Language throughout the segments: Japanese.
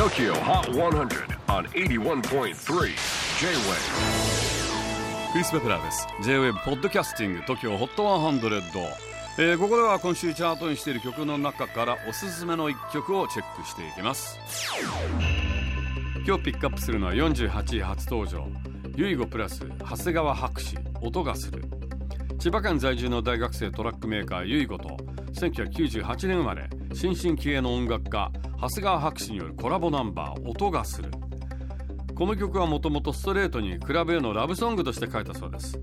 TOKYO HOT 100 on 81.3 J-WAVE クリス・ベプラーです。J-WAVE ポッドキャスティング TOKYO HOT 100、えー、ここでは今週チャートにしている曲の中からおすすめの一曲をチェックしていきます。今日ピックアップするのは48位初登場。ユイゴプラス長谷川博士音がする。千葉県在住の大学生トラックメーカーユイゴと1998年生まれ新進気鋭の音楽家長谷川博士によるコラボナンバー音がする。この曲はもともとストレートにクラブへのラブソングとして書いたそうです。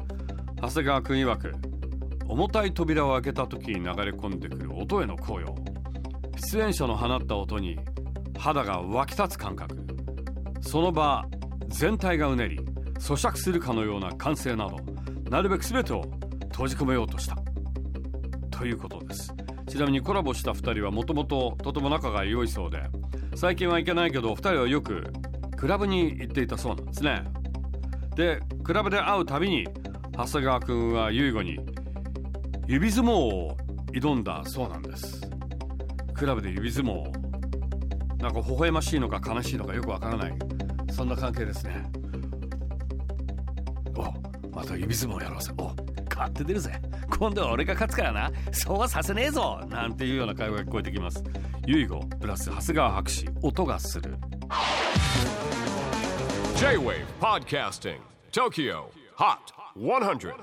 長谷川君曰く重たい扉を開けた時に流れ込んでくる音への高揚。出演者の放った音に肌が湧き立つ感覚。その場全体がうねり咀嚼するかのような歓声などなるべく全てを閉じ込めようとした。ということです。ちなみにコラボした2人はもともととても仲が良いそうで最近は行けないけど2人はよくクラブに行っていたそうなんですね。でクラブで会うたびに長谷川君は優吾に指相撲を挑んだそうなんです。クラブで指相撲なんか微笑ましいのか悲しいのかよくわからない。そんな関係ですね。おまた指相撲やろうぜ。お勝って出るぜ。今度は俺が勝つからな。そうはさせねえぞ。なんていうような会話が聞こえてきます。ユイゴプラス長谷川博士音がする。J-WAVE PODCASTING TOKYO HOT 100